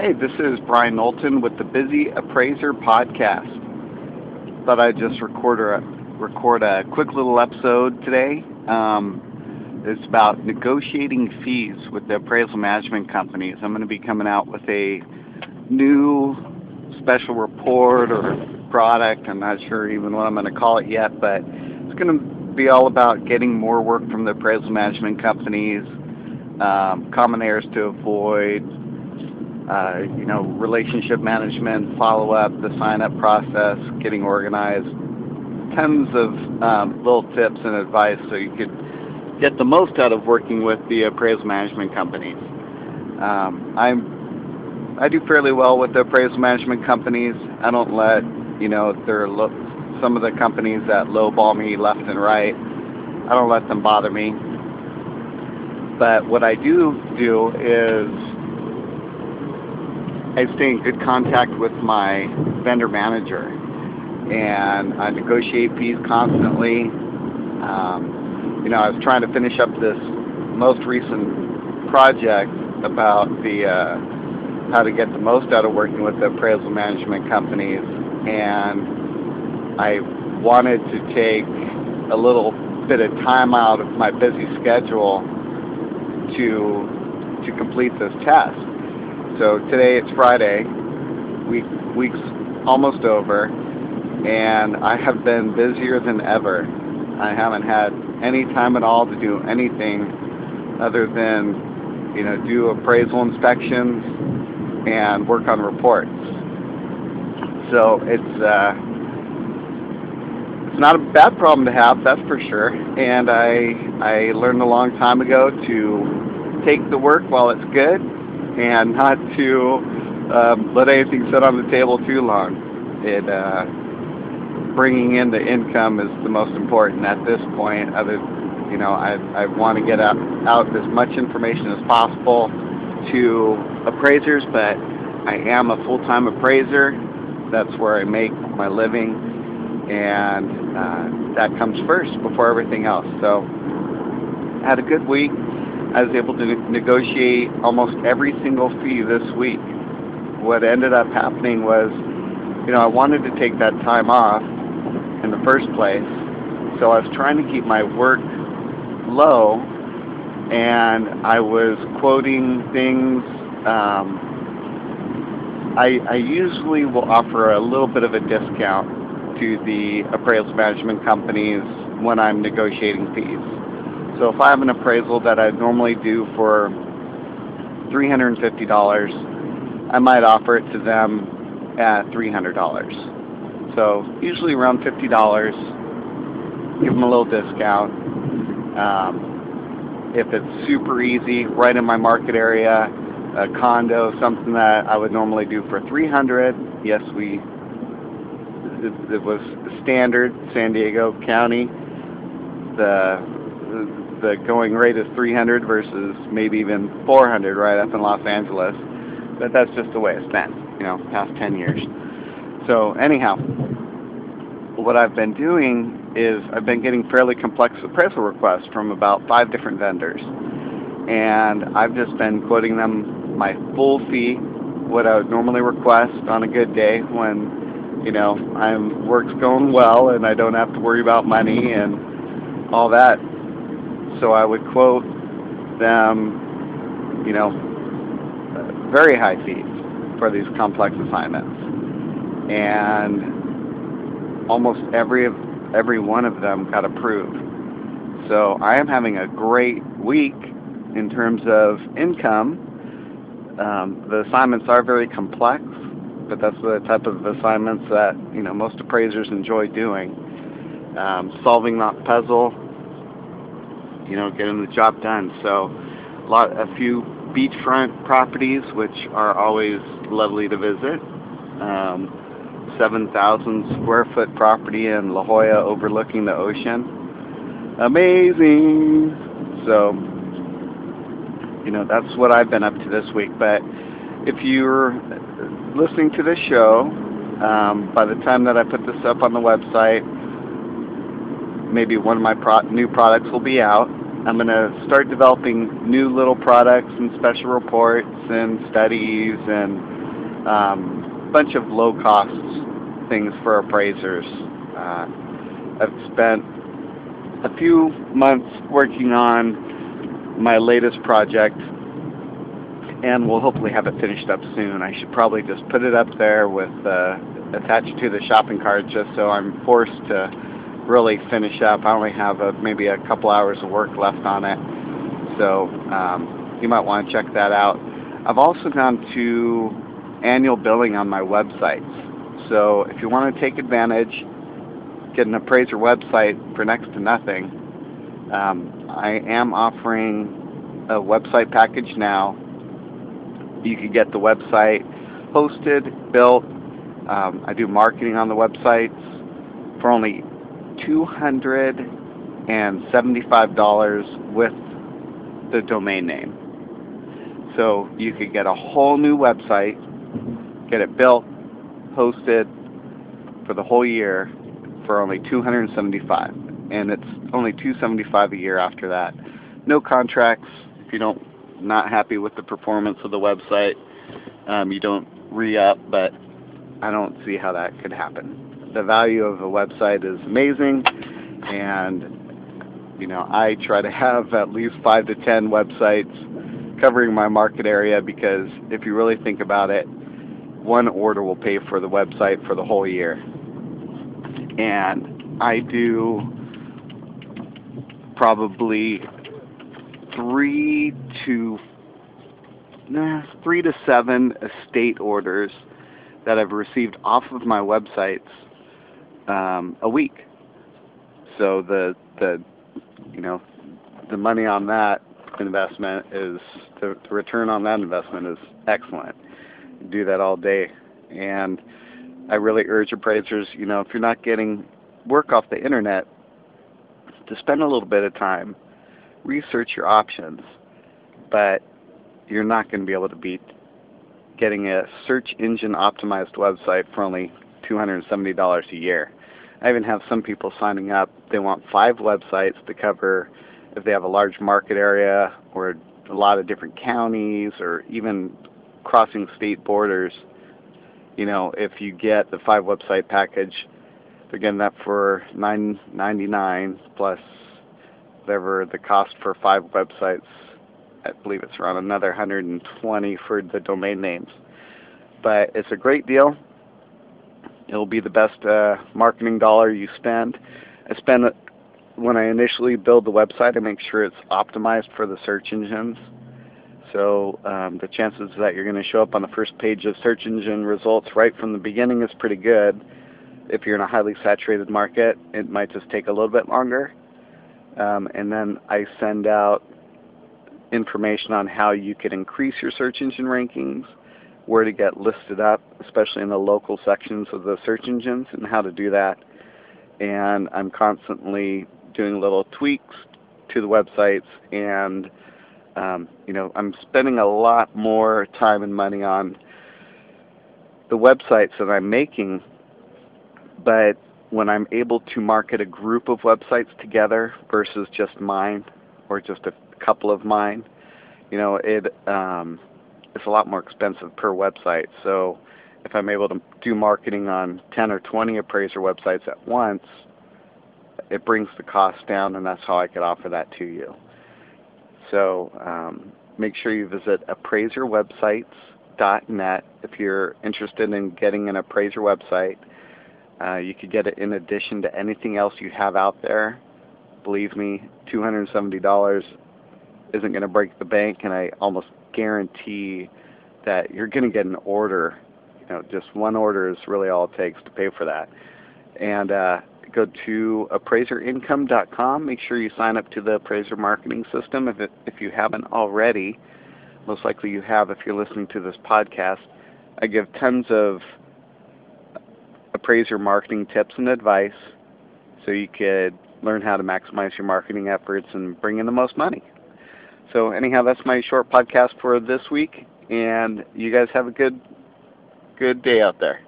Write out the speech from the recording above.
Hey, this is Brian Knowlton with the Busy Appraiser podcast. Thought I'd just record a record a quick little episode today. Um, it's about negotiating fees with the appraisal management companies. I'm going to be coming out with a new special report or product. I'm not sure even what I'm going to call it yet, but it's going to be all about getting more work from the appraisal management companies, um, common errors to avoid, uh, you know, relationship management, follow up, the sign up process, getting organized, tons of um, little tips and advice so you could get the most out of working with the appraisal management companies. Um, I'm I do fairly well with the appraisal management companies. I don't let you know there lo- some of the companies that lowball me left and right. I don't let them bother me. But what I do do is I stay in good contact with my vendor manager, and I negotiate fees constantly. Um, you know, I was trying to finish up this most recent project about the uh, how to get the most out of working with the appraisal management companies, and I wanted to take a little bit of time out of my busy schedule to to complete this test. So today it's Friday, week week's almost over, and I have been busier than ever. I haven't had any time at all to do anything other than, you know, do appraisal inspections and work on reports. So it's uh, it's not a bad problem to have, that's for sure. And I I learned a long time ago to take the work while it's good and not to um, let anything sit on the table too long. It uh, bringing in the income is the most important at this point. Other, you know, I I want to get out out as much information as possible to appraisers, but I am a full-time appraiser. That's where I make my living, and uh, that comes first before everything else. So, had a good week. I was able to negotiate almost every single fee this week. What ended up happening was, you know, I wanted to take that time off in the first place, so I was trying to keep my work low, and I was quoting things. Um, I, I usually will offer a little bit of a discount to the appraisal management companies when I'm negotiating fees. So if I have an appraisal that I normally do for $350, I might offer it to them at $300. So usually around $50, give them a little discount. Um, if it's super easy, right in my market area, a condo, something that I would normally do for 300, yes, we it, it was standard San Diego County. The the going rate is 300 versus maybe even 400 right up in Los Angeles. But that's just the way it's been, you know, past 10 years. So anyhow, what I've been doing is I've been getting fairly complex appraisal requests from about five different vendors. And I've just been quoting them my full fee, what I would normally request on a good day when, you know, I'm work's going well and I don't have to worry about money and all that so I would quote them, you know, very high fees for these complex assignments. And almost every every one of them got approved. So I am having a great week in terms of income. Um, the assignments are very complex, but that's the type of assignments that you know most appraisers enjoy doing. Um, solving that puzzle you know, getting the job done. So a lot, a few beachfront properties, which are always lovely to visit. Um, 7,000 square foot property in La Jolla overlooking the ocean. Amazing! So, you know, that's what I've been up to this week. But if you're listening to this show, um, by the time that I put this up on the website, maybe one of my pro- new products will be out. I'm going to start developing new little products and special reports and studies and um, a bunch of low-cost things for appraisers. Uh, I've spent a few months working on my latest project and we'll hopefully have it finished up soon. I should probably just put it up there with uh, attached to the shopping cart just so I'm forced to really finish up. I only have a, maybe a couple hours of work left on it, so um, you might want to check that out. I've also gone to annual billing on my websites. So if you want to take advantage, get an appraiser website for next to nothing, um, I am offering a website package now you can get the website hosted, built. Um, I do marketing on the websites for only $275 with the domain name. So you could get a whole new website, get it built, hosted for the whole year for only 275 and it's only 275 a year after that. No contracts if you don't not happy with the performance of the website, um, you don't re-up, but I don't see how that could happen. The value of a website is amazing, and you know I try to have at least five to ten websites covering my market area because if you really think about it, one order will pay for the website for the whole year. And I do probably three to nah, three to seven estate orders that I've received off of my websites um, a week. So the the you know the money on that investment is the, the return on that investment is excellent. Do that all day, and I really urge appraisers. You know, if you're not getting work off the internet, to spend a little bit of time research your options, but you're not going to be able to beat getting a search engine optimized website for only $270 a year. I even have some people signing up. They want five websites to cover if they have a large market area or a lot of different counties or even crossing state borders. You know, if you get the five website package, they're getting that for $9.99 plus whatever the cost for five websites. I believe it's around another 120 for the domain names. But it's a great deal. It'll be the best uh, marketing dollar you spend. I spend when I initially build the website. I make sure it's optimized for the search engines. So um, the chances that you're going to show up on the first page of search engine results right from the beginning is pretty good. If you're in a highly saturated market, it might just take a little bit longer. Um, and then I send out information on how you can increase your search engine rankings, where to get listed up, especially in the local sections of the search engines, and how to do that. And I'm constantly doing little tweaks to the websites, and um, you know I'm spending a lot more time and money on the websites that I'm making, but when I'm able to market a group of websites together versus just mine or just a couple of mine, you know, it um, it's a lot more expensive per website. So if I'm able to do marketing on 10 or 20 appraiser websites at once, it brings the cost down, and that's how I could offer that to you. So um, make sure you visit appraiserwebsites.net if you're interested in getting an appraiser website. Uh, you could get it in addition to anything else you have out there. Believe me, $270 isn't going to break the bank, and I almost guarantee that you're going to get an order. You know, just one order is really all it takes to pay for that. And uh, go to appraiserincome.com. Make sure you sign up to the appraiser marketing system if it, if you haven't already. Most likely you have if you're listening to this podcast. I give tons of appraiser marketing tips and advice so you could learn how to maximize your marketing efforts and bring in the most money. So anyhow, that's my short podcast for this week, and you guys have a good good day out there.